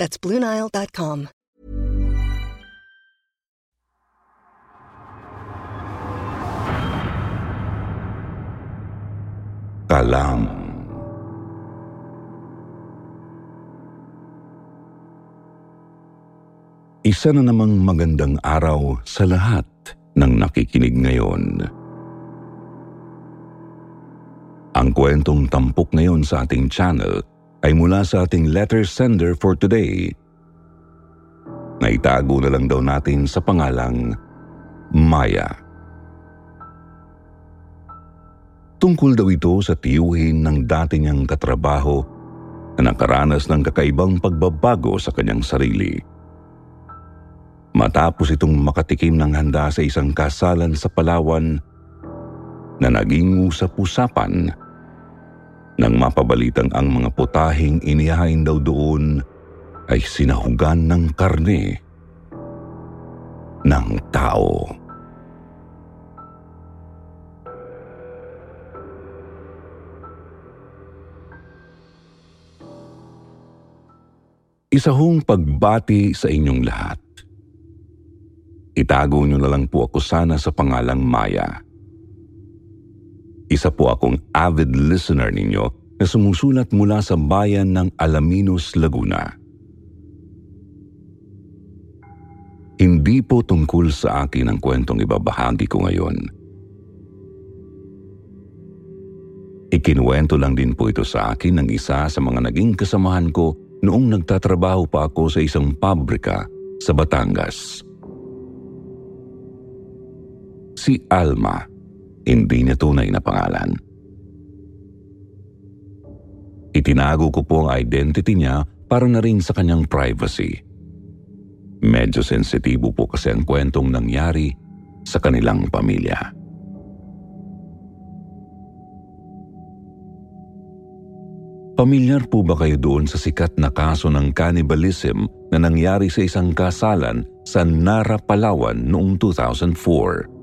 That's BlueNile.com. Kalam. Isa na namang magandang araw sa lahat ng nakikinig ngayon. Ang kwentong tampok ngayon sa ating channel ay mula sa ating letter sender for today. Naitago na lang daw natin sa pangalang Maya. Tungkol daw ito sa tiyuhin ng dati niyang katrabaho na nakaranas ng kakaibang pagbabago sa kanyang sarili. Matapos itong makatikim ng handa sa isang kasalan sa Palawan na naging usap-usapan nang mapabalitang ang mga putahing inihain daw doon ay sinahugan ng karne ng tao. Isa hong pagbati sa inyong lahat. Itago niyo na lang po ako sana sa pangalang Maya. Isa po akong avid listener ninyo na sumusulat mula sa bayan ng Alaminos, Laguna. Hindi po tungkol sa akin ang kwentong ibabahagi ko ngayon. Ikinuwento lang din po ito sa akin ng isa sa mga naging kasamahan ko noong nagtatrabaho pa ako sa isang pabrika sa Batangas. Si Alma, hindi niya tunay na pangalan. Itinago ko po ang identity niya para na rin sa kanyang privacy. Medyo sensitibo po kasi ang kwentong nangyari sa kanilang pamilya. Pamilyar po ba kayo doon sa sikat na kaso ng cannibalism na nangyari sa isang kasalan sa Nara, Palawan noong 2004?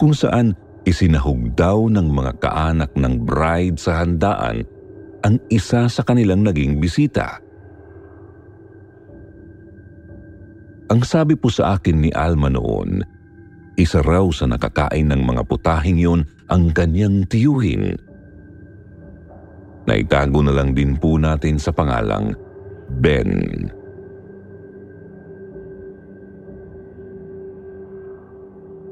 Kung saan isinahog daw ng mga kaanak ng bride sa handaan ang isa sa kanilang naging bisita. Ang sabi po sa akin ni Alma noon, isa raw sa nakakain ng mga putahing yun ang kanyang tiyuhin. Naitago na lang din po natin sa pangalang Ben. Ben.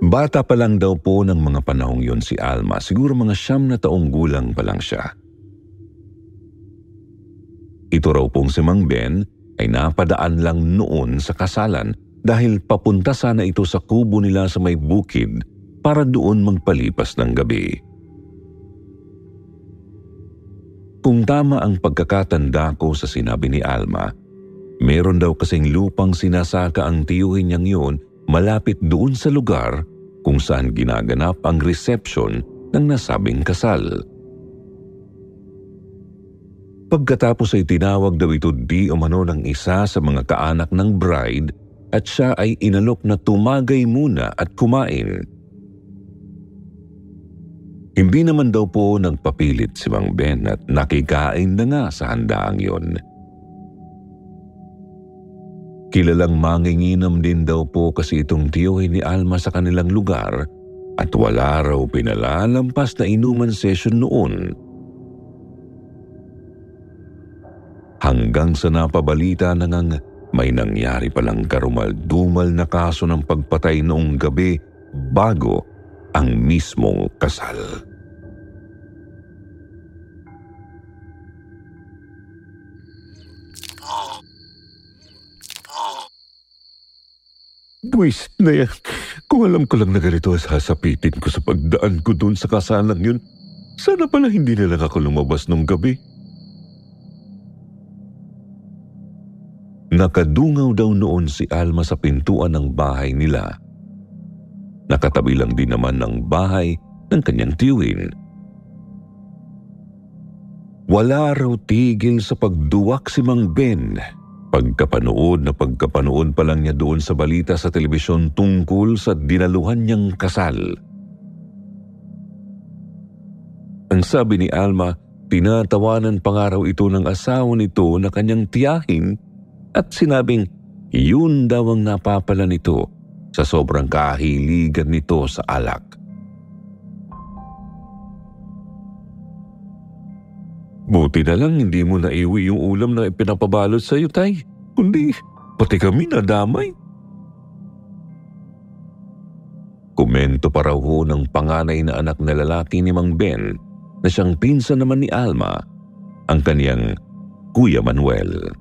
Bata pa lang daw po ng mga panahong yon si Alma, siguro mga siyam na taong gulang pa lang siya. Ito raw pong si Mang Ben ay napadaan lang noon sa kasalan dahil papunta sana ito sa kubo nila sa may bukid para doon magpalipas ng gabi. Kung tama ang pagkakatanda ko sa sinabi ni Alma, meron daw kasing lupang sinasaka ang tiyuhin niyang yun malapit doon sa lugar kung saan ginaganap ang reception ng nasabing kasal. Pagkatapos ay tinawag daw ito di umano ng isa sa mga kaanak ng bride at siya ay inalok na tumagay muna at kumain. Hindi naman daw po nagpapilit si Mang Ben at nakikain na nga sa handaang yon. Kilalang manginginom din daw po kasi itong tiyuhin ni Alma sa kanilang lugar at wala raw pinalalampas na inuman session noon. Hanggang sa napabalita na ngang may nangyari palang karumal-dumal na kaso ng pagpatay noong gabi bago ang mismong kasal. Buwis na yan. Kung alam ko lang na ganito sasapitin ko sa pagdaan ko doon sa kasalang yun, sana pala hindi na lang ako lumabas nung gabi. Nakadungaw daw noon si Alma sa pintuan ng bahay nila. Nakatabi lang din naman ng bahay ng kanyang tiyuhin. Wala raw tigil sa pagduwak si Mang Ben. Pagkapanood na pagkapanood pa lang niya doon sa balita sa telebisyon tungkol sa dinaluhan niyang kasal. Ang sabi ni Alma, tinatawanan pangaraw ito ng asawa nito na kanyang tiyahin at sinabing yun daw ang napapala nito sa sobrang kahiligan nito sa alak. Buti na lang hindi mo naiwi yung ulam na ipinapabalot sa iyo, Tay. Kundi pati kami nadamay. Komento pa raw ho ng panganay na anak na lalaki ni Mang Ben na siyang pinsan naman ni Alma, ang kaniyang Kuya Manuel.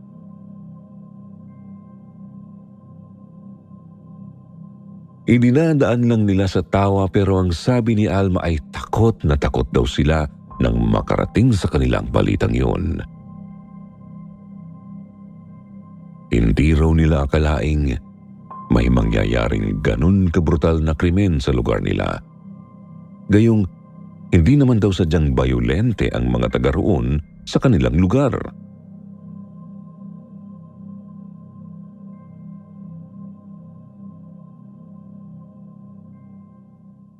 Idinadaan lang nila sa tawa pero ang sabi ni Alma ay takot na takot daw sila nang makarating sa kanilang balitang yun. Hindi raw nila akalaing may mangyayaring ganun kabrutal na krimen sa lugar nila. Gayong hindi naman daw sadyang bayolente ang mga taga roon sa kanilang lugar.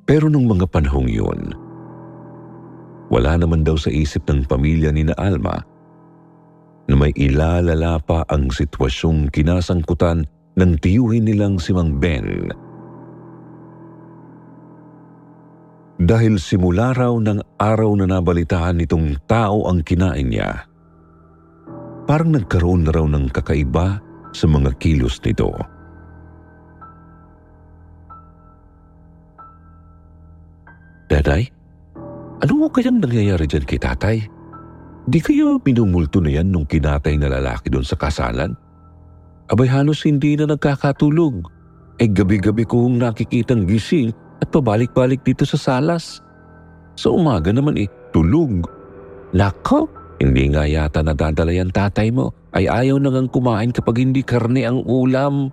Pero nung mga panahong yun, wala naman daw sa isip ng pamilya ni na Alma na may ilalala pa ang sitwasyong kinasangkutan ng tiyuhin nilang si Mang Ben. Dahil simula raw ng araw na nabalitaan nitong tao ang kinain niya, parang nagkaroon na raw ng kakaiba sa mga kilos nito. Daday, ano kayang nangyayari dyan kay tatay? Di kayo minumulto na yan nung kinatay na lalaki doon sa kasalan? Abay halos hindi na nagkakatulog. Eh gabi-gabi kong nakikitang gising at pabalik-balik dito sa salas. Sa umaga naman eh, tulog. Lako, hindi nga yata nadadala yan tatay mo ay ayaw na ngang kumain kapag hindi karne ang ulam.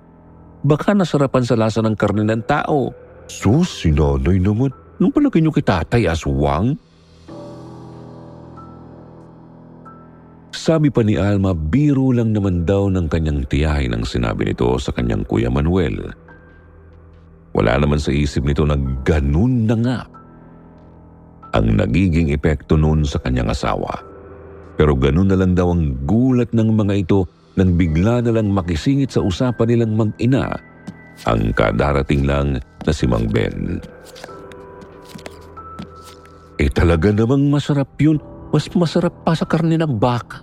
Baka nasarapan sa lasa ng karne ng tao. Sus, sinanoy naman. Nung palagay niyo kay tatay aswang? Sabi pa ni Alma, biro lang naman daw ng kanyang tiyahin ang sinabi nito sa kanyang kuya Manuel. Wala naman sa isip nito na ganun na nga ang nagiging epekto noon sa kanyang asawa. Pero ganun na lang daw ang gulat ng mga ito nang bigla na lang makisingit sa usapan nilang mag-ina ang kadarating lang na si Mang Ben. Eh talaga namang masarap yun. Mas masarap pa sa karne ng baka.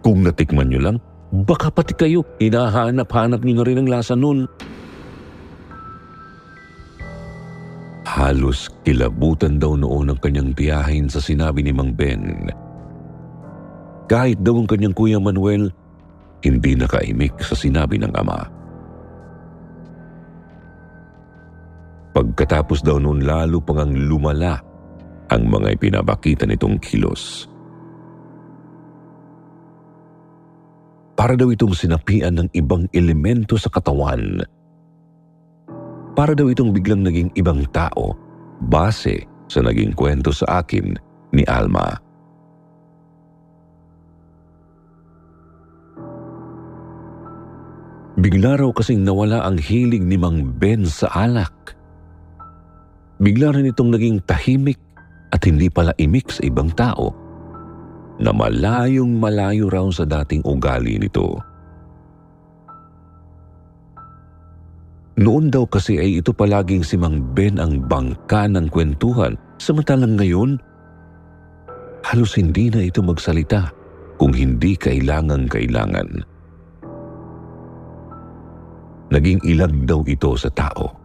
Kung natikman nyo lang, baka pati kayo, hinahanap-hanap nyo na rin ang lasa nun. Halos kilabutan daw noon ang kanyang tiyahin sa sinabi ni Mang Ben. Kahit daw ang kanyang kuya Manuel, hindi nakaimik sa sinabi ng ama. Pagkatapos daw noon lalo pang ang lumala ang mga ipinabakita nitong kilos. Para daw itong sinapian ng ibang elemento sa katawan. Para daw itong biglang naging ibang tao base sa naging kwento sa akin ni Alma. Bigla raw kasing nawala ang hilig ni Mang Ben sa alak. Bigla rin itong naging tahimik at hindi pala imik sa ibang tao na malayong malayo raw sa dating ugali nito. Noon daw kasi ay ito palaging si Mang Ben ang bangka ng kwentuhan samantalang ngayon halos hindi na ito magsalita kung hindi kailangang kailangan. Naging ilag daw ito sa tao.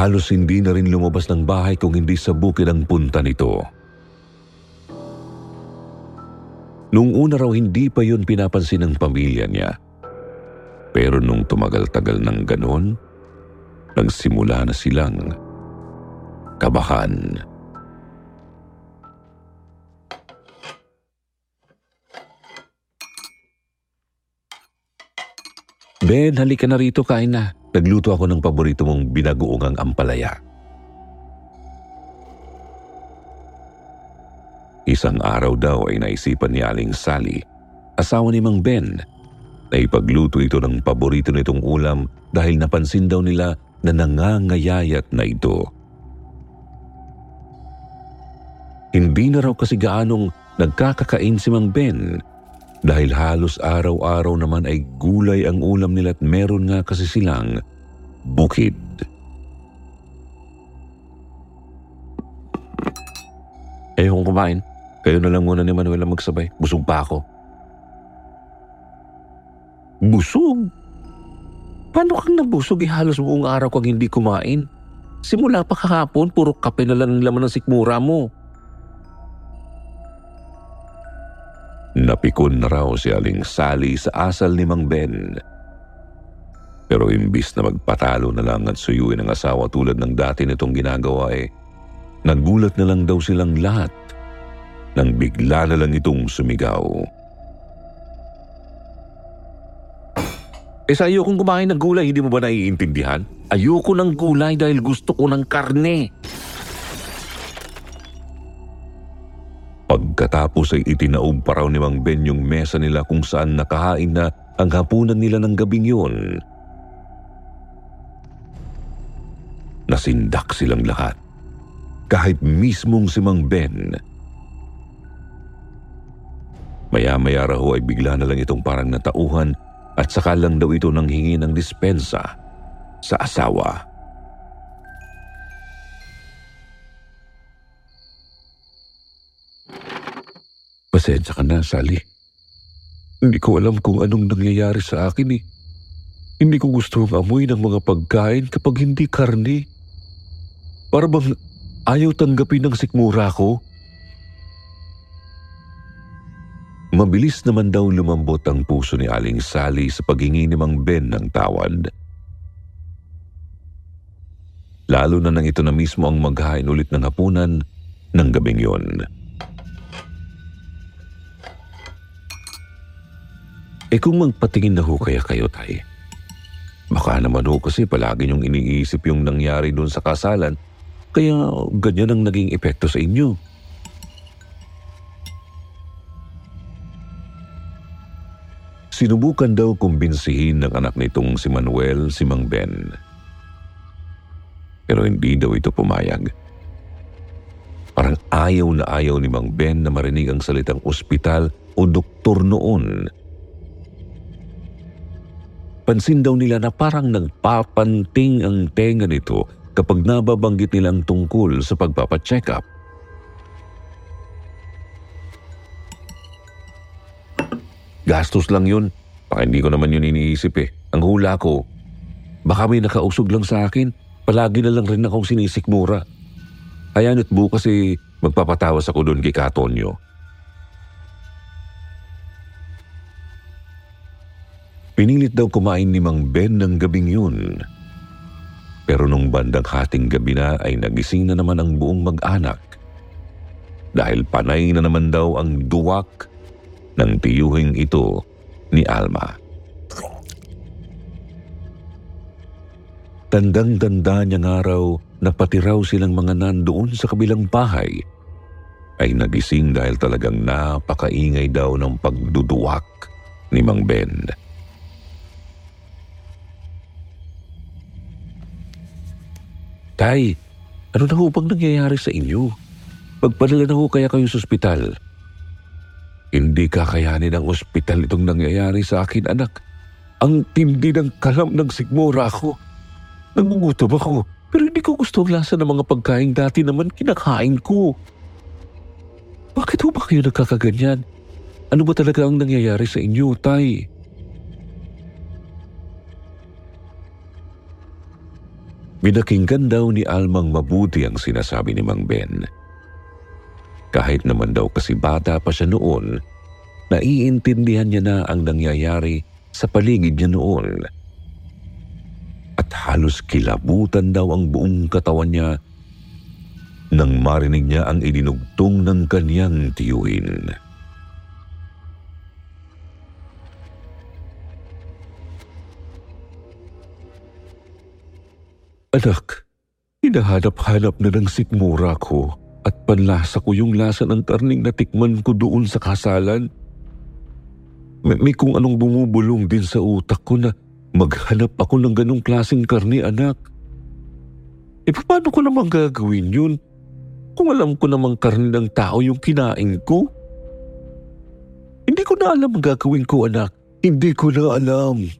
Halos hindi na rin lumabas ng bahay kung hindi sa bukid ang punta nito. Nung una raw hindi pa yun pinapansin ng pamilya niya. Pero nung tumagal-tagal ng ganon, nagsimula na silang kabahan. Ben, halika na rito, kain na. Nagluto ako ng paborito mong binagoongang ampalaya. Isang araw daw ay naisipan ni Aling Sally, asawa ni Mang Ben, na ipagluto ito ng paborito nitong ulam dahil napansin daw nila na nangangayayat na ito. Hindi na raw kasi gaanong nagkakakain si Mang Ben dahil halos araw-araw naman ay gulay ang ulam nila at meron nga kasi silang bukid. Ayokong kumain. Kayo na lang muna ni Manuel ang magsabay. Busog pa ako. Busog? Paano kang nabusog? Eh, halos buong araw kang hindi kumain. Simula pa kahapon, puro kape na lang laman ng sikmura mo. Napikon na raw si Aling Sally sa asal ni Mang Ben. Pero imbis na magpatalo na lang at suyuin ang asawa tulad ng dati nitong ginagawa eh, nagulat na lang daw silang lahat nang bigla na lang itong sumigaw. Eh sa ayokong kumain ng gulay, hindi mo ba naiintindihan? Ayoko ng gulay dahil gusto ko ng karne. Pagkatapos ay itinaob pa ni Mang Ben yung mesa nila kung saan nakahain na ang hapunan nila ng gabing yun. Nasindak silang lahat. Kahit mismong si Mang Ben Maya-maya raw ay bigla na lang itong parang natauhan at saka lang daw ito nang hingi ng dispensa sa asawa. Pasensya ka na, Sally. Hindi ko alam kung anong nangyayari sa akin eh. Hindi ko gusto ang amoy ng mga pagkain kapag hindi karne. Para bang ayaw tanggapin ng sikmura ko? Mabilis naman daw lumambot ang puso ni Aling Sally sa paghingi ni Mang Ben ng tawad. Lalo na nang ito na mismo ang maghain ulit ng hapunan ng gabing yon. Eh kung magpatingin na ho kaya kayo, tay? Baka naman ho kasi palagi niyong iniisip yung nangyari doon sa kasalan, kaya ganyan ang naging epekto sa inyo. Sinubukan daw kumbinsihin ng anak nitong si Manuel si Mang Ben. Pero hindi daw ito pumayag. Parang ayaw na ayaw ni Mang Ben na marinig ang salitang ospital o doktor noon. Pansin daw nila na parang nagpapanting ang tenga nito kapag nababanggit nilang tungkol sa pagpapacheck up. Gastos lang yun. Baka hindi ko naman yun iniisip eh. Ang hula ko, baka may nakausog lang sa akin. Palagi na lang rin akong sinisikmura. Kaya at bukas eh, magpapatawas ako doon kay Katonyo. Pinilit daw kumain ni Mang Ben ng gabing yun. Pero nung bandang hating gabi na ay nagising na naman ang buong mag-anak. Dahil panay na naman daw ang duwak ng tiyuhing ito ni Alma. Tandang-tanda niya nga raw na pati raw silang mga nandoon sa kabilang bahay ay nagising dahil talagang napakaingay daw ng pagduduwak ni Mang Ben. Tay, ano na ho bang nangyayari sa inyo? Pagpadala na ho kaya kayo sa ospital. Hindi kakayanin ng ospital itong nangyayari sa akin, anak. Ang tindi ng kalam ng sigmura ko. Nangungutom ako, pero hindi ko gusto ang lasa ng mga pagkain dati naman kinakain ko. Bakit ho ba kayo nagkakaganyan? Ano ba talaga ang nangyayari sa inyo, Tay? Binakinggan daw ni Almang mabuti ang sinasabi ni Mang Ben. Kahit naman daw kasi bata pa siya noon, naiintindihan niya na ang nangyayari sa paligid niya noon. At halos kilabutan daw ang buong katawan niya nang marinig niya ang idinugtong ng kanyang tiyuhin. Anak, hinahanap-hanap na ng sikmura ko at panlasa ko yung lasa ng karning natikman ko doon sa kasalan. May, may kung anong bumubulong din sa utak ko na maghanap ako ng ganong klaseng karni anak. E paano ko naman gagawin yun kung alam ko namang karni ng tao yung kinain ko? Hindi ko na alam ang gagawin ko anak. Hindi ko na alam.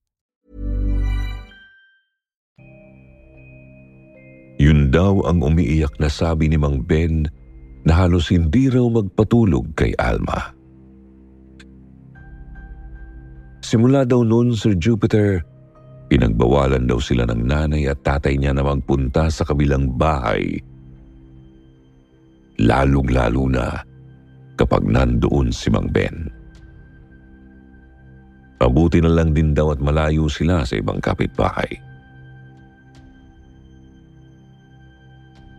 Yun daw ang umiiyak na sabi ni Mang Ben na halos hindi raw magpatulog kay Alma. Simula daw noon, Sir Jupiter, pinagbawalan daw sila ng nanay at tatay niya na magpunta sa kabilang bahay. Lalong-lalo na kapag nandoon si Mang Ben. Mabuti na lang din daw at malayo sila sa ibang kapitbahay.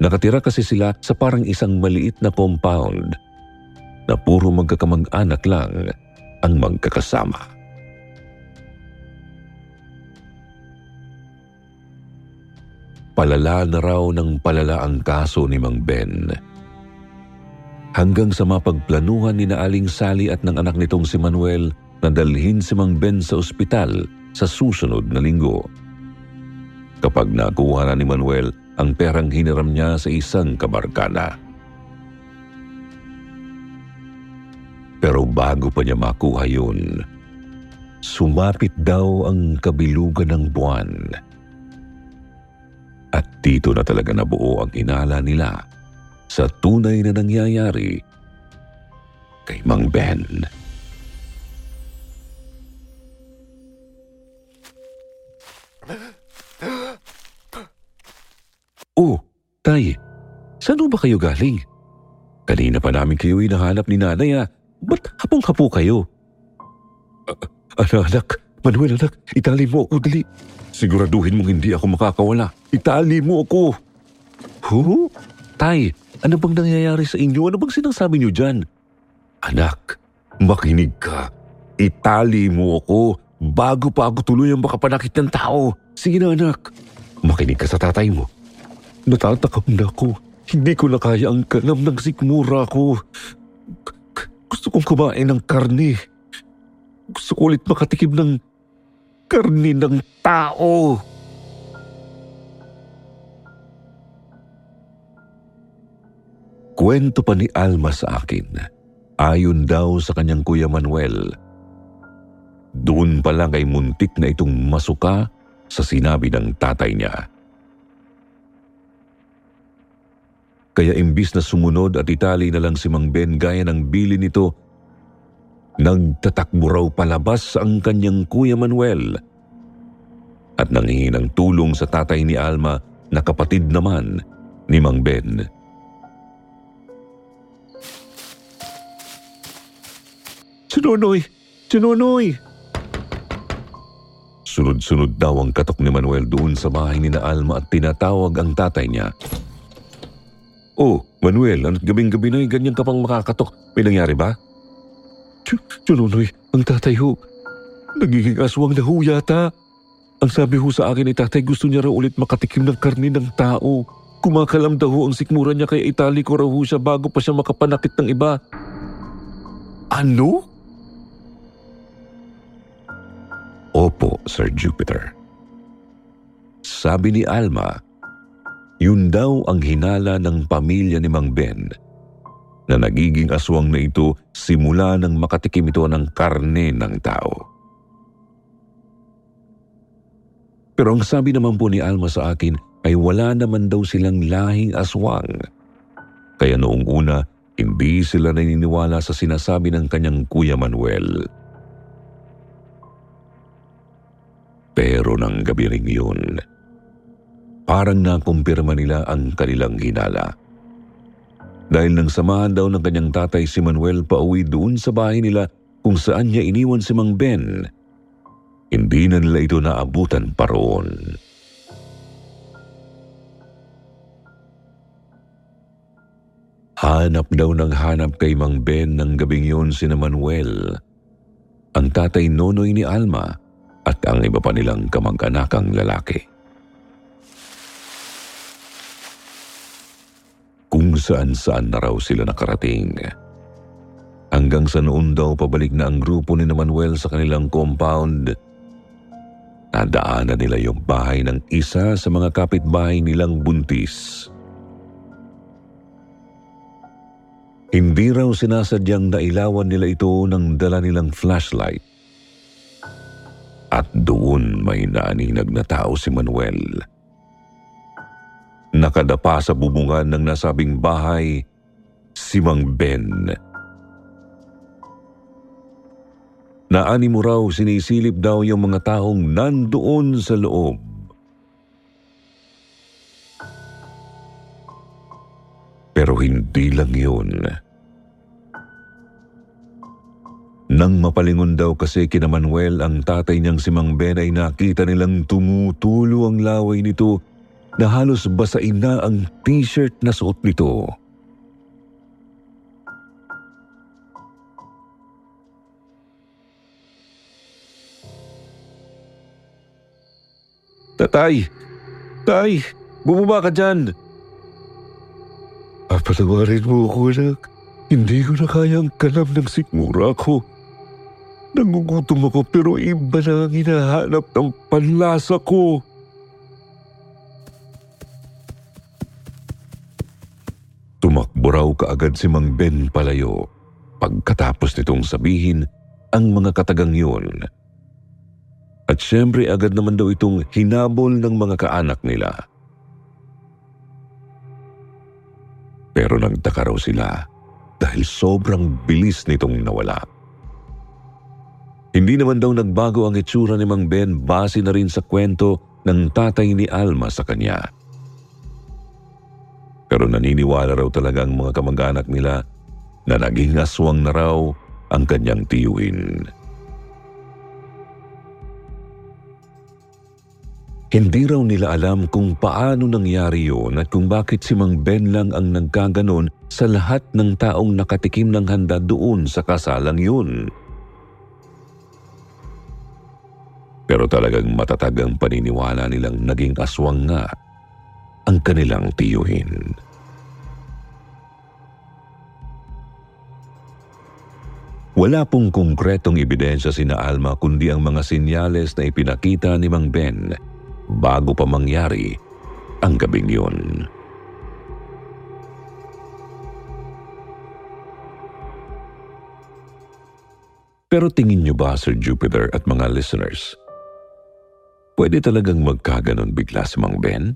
Nakatira kasi sila sa parang isang maliit na compound na puro magkakamag-anak lang ang magkakasama. Palala na raw ng palala ang kaso ni Mang Ben. Hanggang sa mapagplanuhan ni Naaling Sally at ng anak nitong si Manuel na dalhin si Mang Ben sa ospital sa susunod na linggo. Kapag nakuha na ni Manuel ang perang hiniram niya sa isang kabarkada. Pero bago pa niya makuha yun, sumapit daw ang kabilugan ng buwan. At dito na talaga nabuo ang inala nila sa tunay na nangyayari kay Mang Ben. Oh, tay, saan ba kayo galing? Kanina pa namin kayo hinahanap ni nanay ah. Ba't hapong-hapo kayo? Uh, anak, Manuel anak, itali mo ako dali. Siguraduhin mong hindi ako makakawala. Itali mo ako. Huh? Tay, ano bang nangyayari sa inyo? Ano bang sinasabi niyo dyan? Anak, makinig ka. Itali mo ako bago pa ako tuloy ang makapanakit ng tao. Sige na anak, makinig ka sa tatay mo. Natatakam na ako. Hindi ko na kaya ang kanam ng sikmura ko. Gusto kong kumain ng karne. Gusto ko ulit makatikim ng karne ng tao. Kwento pa ni Alma sa akin, ayon daw sa kanyang kuya Manuel. Doon pa lang ay muntik na itong masuka sa sinabi ng tatay niya. Kaya imbis na sumunod at itali na lang si Mang Ben gaya ng bili nito, nagtatakbo raw palabas ang kanyang kuya Manuel. At nanghingi ng tulong sa tatay ni Alma na kapatid naman ni Mang Ben. Sinunoy! Sinunoy! Sunod-sunod daw ang katok ni Manuel doon sa bahay ni na Alma at tinatawag ang tatay niya. Oh, Manuel, ano't gabing-gabi na ganyan ka pang makakatok? May nangyari ba? Chununoy, ang tatay ho. Nagiging aswang na ho yata. Ang sabi ho sa akin ni tatay gusto niya raw ulit makatikim ng karni ng tao. Kumakalam daw ho ang sikmura niya kaya itali ko raw ho siya bago pa siya makapanakit ng iba. Ano? Opo, Sir Jupiter. Sabi ni Alma, yun daw ang hinala ng pamilya ni Mang Ben na nagiging aswang na ito simula nang makatikim ito ng karne ng tao. Pero ang sabi naman po ni Alma sa akin ay wala naman daw silang lahing aswang. Kaya noong una, hindi sila naniniwala sa sinasabi ng kanyang Kuya Manuel. Pero nang gabi ring yun, parang nakumpirma nila ang kanilang hinala. Dahil nang samahan daw ng kanyang tatay si Manuel pauwi doon sa bahay nila kung saan niya iniwan si Mang Ben, hindi na nila ito naabutan pa roon. Hanap daw ng hanap kay Mang Ben ng gabing yun si Manuel, ang tatay nonoy ni Alma at ang iba pa nilang kamag-anakang lalaki. Kung saan-saan na raw sila nakarating. Hanggang sa noon daw pabalik na ang grupo ni Manuel sa kanilang compound, nadaanan nila yung bahay ng isa sa mga kapitbahay nilang buntis. Hindi raw sinasadyang nailawan nila ito ng dala nilang flashlight. At doon may naninag na tao si Manuel. Nakadapa sa bubungan ng nasabing bahay, si Mang Ben. Naani mo raw sinisilip daw yung mga taong nandoon sa loob. Pero hindi lang yun. Nang mapalingon daw kasi kina Manuel ang tatay niyang si Mang Ben ay nakita nilang tumutulo ang laway nito na halos basain na ang t-shirt na suot nito. Tatay! Tay! Bumaba ka dyan! Papatawarin mo ako, anak. Hindi ko na kayang kalam ng sikmura ko. Nangugutom ako pero iba na ang hinahanap ng panlasa ko. Raw kaagad si Mang Ben palayo pagkatapos nitong sabihin ang mga katagang yun. At syempre agad naman daw itong hinabol ng mga kaanak nila. Pero nagtaka raw sila dahil sobrang bilis nitong nawala. Hindi naman daw nagbago ang itsura ni Mang Ben base na rin sa kwento ng tatay ni Alma sa kanya. Pero naniniwala raw talaga ang mga kamag-anak nila na naging aswang na raw ang kanyang tiyuhin. Hindi raw nila alam kung paano nangyari yun at kung bakit si Mang Ben lang ang nagkaganon sa lahat ng taong nakatikim ng handa doon sa kasalang yun. Pero talagang matatag ang paniniwala nilang naging aswang nga ang kanilang tiyuhin. Wala pong konkretong ebidensya sina Alma kundi ang mga sinyales na ipinakita ni Mang Ben bago pa mangyari ang gabing yun. Pero tingin niyo ba, Sir Jupiter at mga listeners, pwede talagang magkaganon bigla si Mang Ben?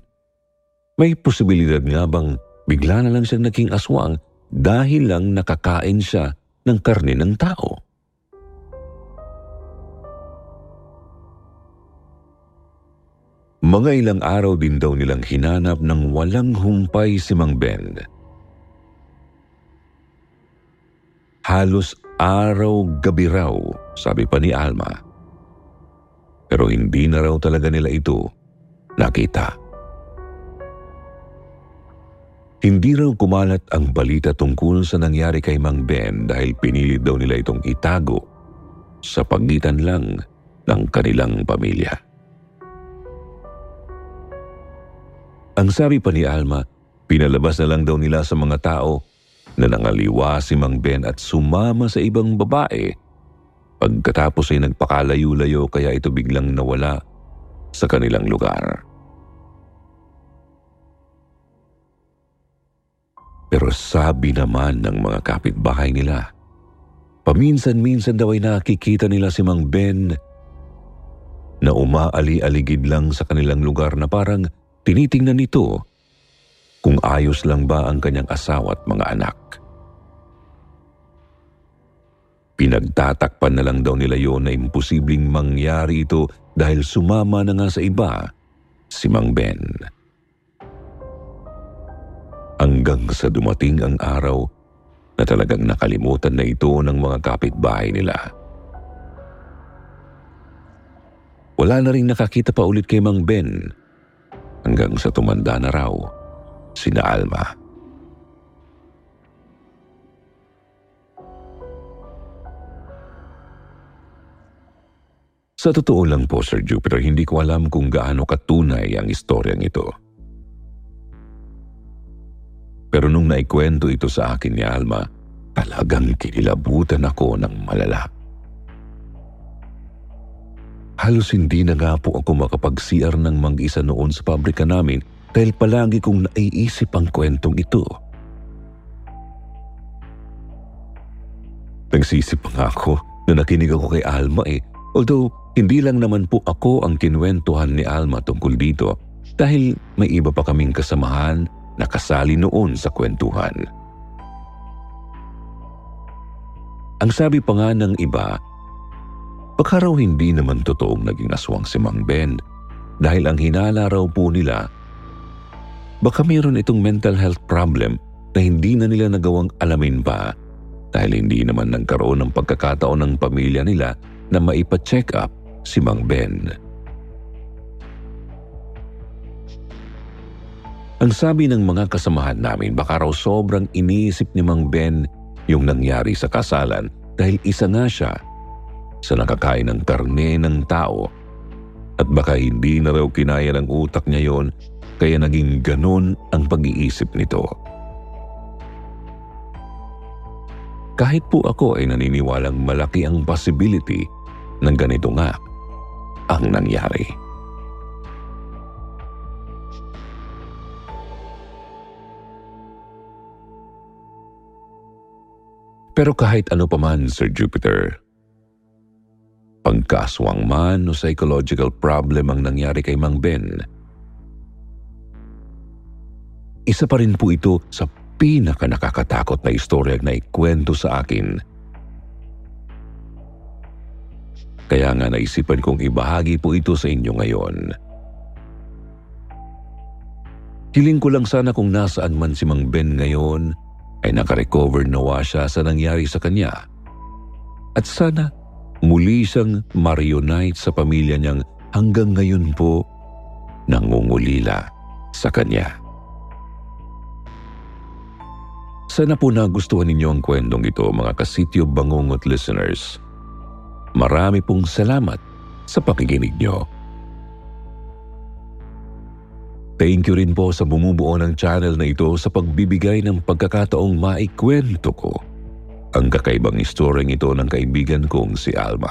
May posibilidad nga bang bigla na lang siyang naging aswang dahil lang nakakain siya ng karne ng tao? Mga ilang araw din daw nilang hinanap ng walang humpay si Mang Ben. Halos araw-gabi raw, sabi pa ni Alma. Pero hindi na raw talaga nila ito nakita. Hindi raw kumalat ang balita tungkol sa nangyari kay Mang Ben dahil pinilit daw nila itong itago sa pagitan lang ng kanilang pamilya. Ang sabi pa ni Alma, pinalabas na lang daw nila sa mga tao na nangaliwa si Mang Ben at sumama sa ibang babae Pagkatapos ay nagpakalayo-layo kaya ito biglang nawala sa kanilang lugar. Pero sabi naman ng mga kapitbahay nila, paminsan-minsan daw ay nakikita nila si Mang Ben na umaali-aligid lang sa kanilang lugar na parang tinitingnan nito kung ayos lang ba ang kanyang asawa at mga anak. Pinagtatakpan na lang daw nila yon na imposibleng mangyari ito dahil sumama na nga sa iba si Mang Ben. Hanggang sa dumating ang araw na talagang nakalimutan na ito ng mga kapitbahay nila. Wala na rin nakakita pa ulit kay Mang Ben hanggang sa tumanda na raw sina Alma. Sa totoo lang po, Sir Jupiter, hindi ko alam kung gaano katunay ang istoryang ito. Nung naikwento ito sa akin ni Alma, talagang kinilabutan ako ng malala. Halos hindi na nga po ako makapag-CR ng mag-isa noon sa pabrika namin dahil palagi kong naiisip ang kwentong ito. Nagsisip nga ako na nakinig ako kay Alma eh, although hindi lang naman po ako ang kinwentuhan ni Alma tungkol dito dahil may iba pa kaming kasamahan na kasali noon sa kwentuhan. Ang sabi pa nga ng iba, baka raw hindi naman totoong naging aswang si Mang Ben dahil ang hinala raw po nila, baka mayroon itong mental health problem na hindi na nila nagawang alamin pa dahil hindi naman nagkaroon ng pagkakataon ng pamilya nila na maipa-check up si Mang Ben. Ang sabi ng mga kasamahan namin baka raw sobrang iniisip ni Mang Ben yung nangyari sa kasalan dahil isa nga siya sa nakakain ng karne ng tao at baka hindi na raw kinaya ng utak niya yon kaya naging ganun ang pag-iisip nito. Kahit po ako ay naniniwalang malaki ang possibility ng ganito nga ang nangyari. Pero kahit ano pa man, Sir Jupiter, pagkaswang man o psychological problem ang nangyari kay Mang Ben, isa pa rin po ito sa pinaka nakakatakot na istorya na ikwento sa akin Kaya nga naisipan kong ibahagi po ito sa inyo ngayon. Hiling ko lang sana kung nasaan man si Mang Ben ngayon ay nakarecover nawa siya sa nangyari sa kanya. At sana muli siyang marionite sa pamilya niyang hanggang ngayon po nangungulila sa kanya. Sana po nagustuhan ninyo ang kwentong ito mga kasityo bangungot listeners. Marami pong salamat sa pakikinig nyo. Thank you rin po sa bumubuo ng channel na ito sa pagbibigay ng pagkakataong maikwento ko ang kakaibang istoryeng ito ng kaibigan kong si Alma.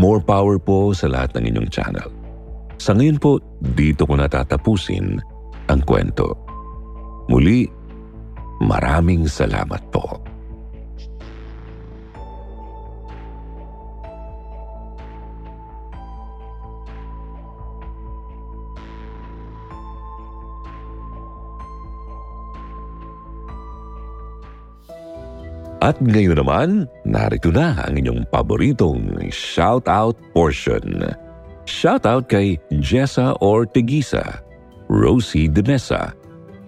More power po sa lahat ng inyong channel. Sa ngayon po, dito ko natatapusin ang kwento. Muli, Maraming salamat po. At ngayon naman, narito na ang inyong paboritong shout-out portion. Shout-out kay Jessa Ortegisa, Rosie Demesa,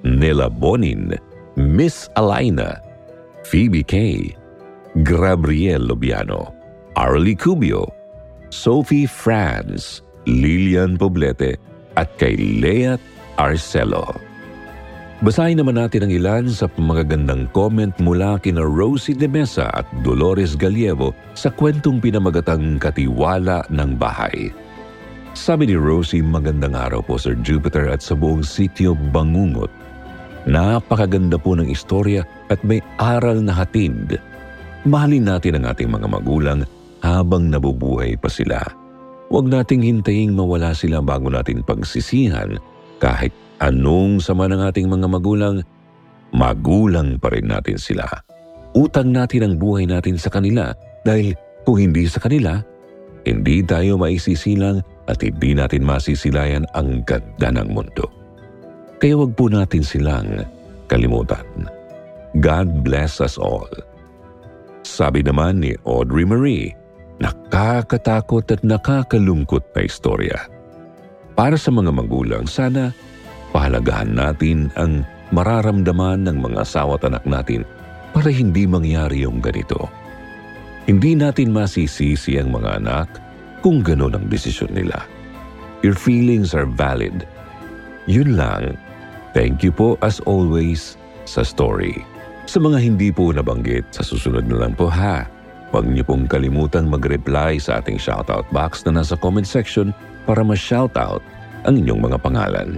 Nela Bonin, Miss Alaina, Phoebe K., Gabriel Lobiano, Arlie Cubio, Sophie Franz, Lilian Poblete at kay Lea Arcelo. Basahin naman natin ang ilan sa magagandang comment mula kina Rosie De Mesa at Dolores Galievo sa kwentong pinamagatang Katiwala ng Bahay. Sabi ni Rosie, magandang araw po Sir Jupiter at sa buong sitio Bangungot Napakaganda po ng istorya at may aral na hatid. Mahalin natin ang ating mga magulang habang nabubuhay pa sila. Huwag nating hintayin mawala sila bago natin pagsisihan kahit anong sama ng ating mga magulang, magulang pa rin natin sila. Utang natin ang buhay natin sa kanila dahil kung hindi sa kanila, hindi tayo maisisilang at hindi natin masisilayan ang ganda ng mundo. Kaya wag po natin silang kalimutan. God bless us all. Sabi naman ni Audrey Marie, nakakatakot at nakakalungkot na istorya. Para sa mga magulang, sana pahalagahan natin ang mararamdaman ng mga asawa at anak natin para hindi mangyari yung ganito. Hindi natin masisisi ang mga anak kung gano'n ang desisyon nila. Your feelings are valid. Yun lang. Thank you po as always sa story. Sa mga hindi po nabanggit, sa susunod na lang po ha. Huwag niyo pong kalimutang mag-reply sa ating shoutout box na nasa comment section para ma-shoutout ang inyong mga pangalan.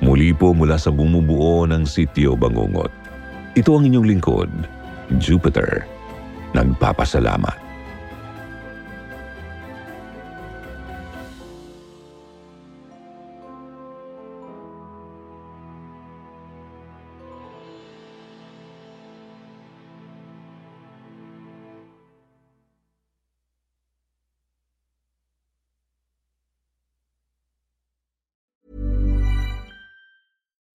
Muli po mula sa bumubuo ng sitio Bangungot. Ito ang inyong lingkod, Jupiter nagpapasalamat.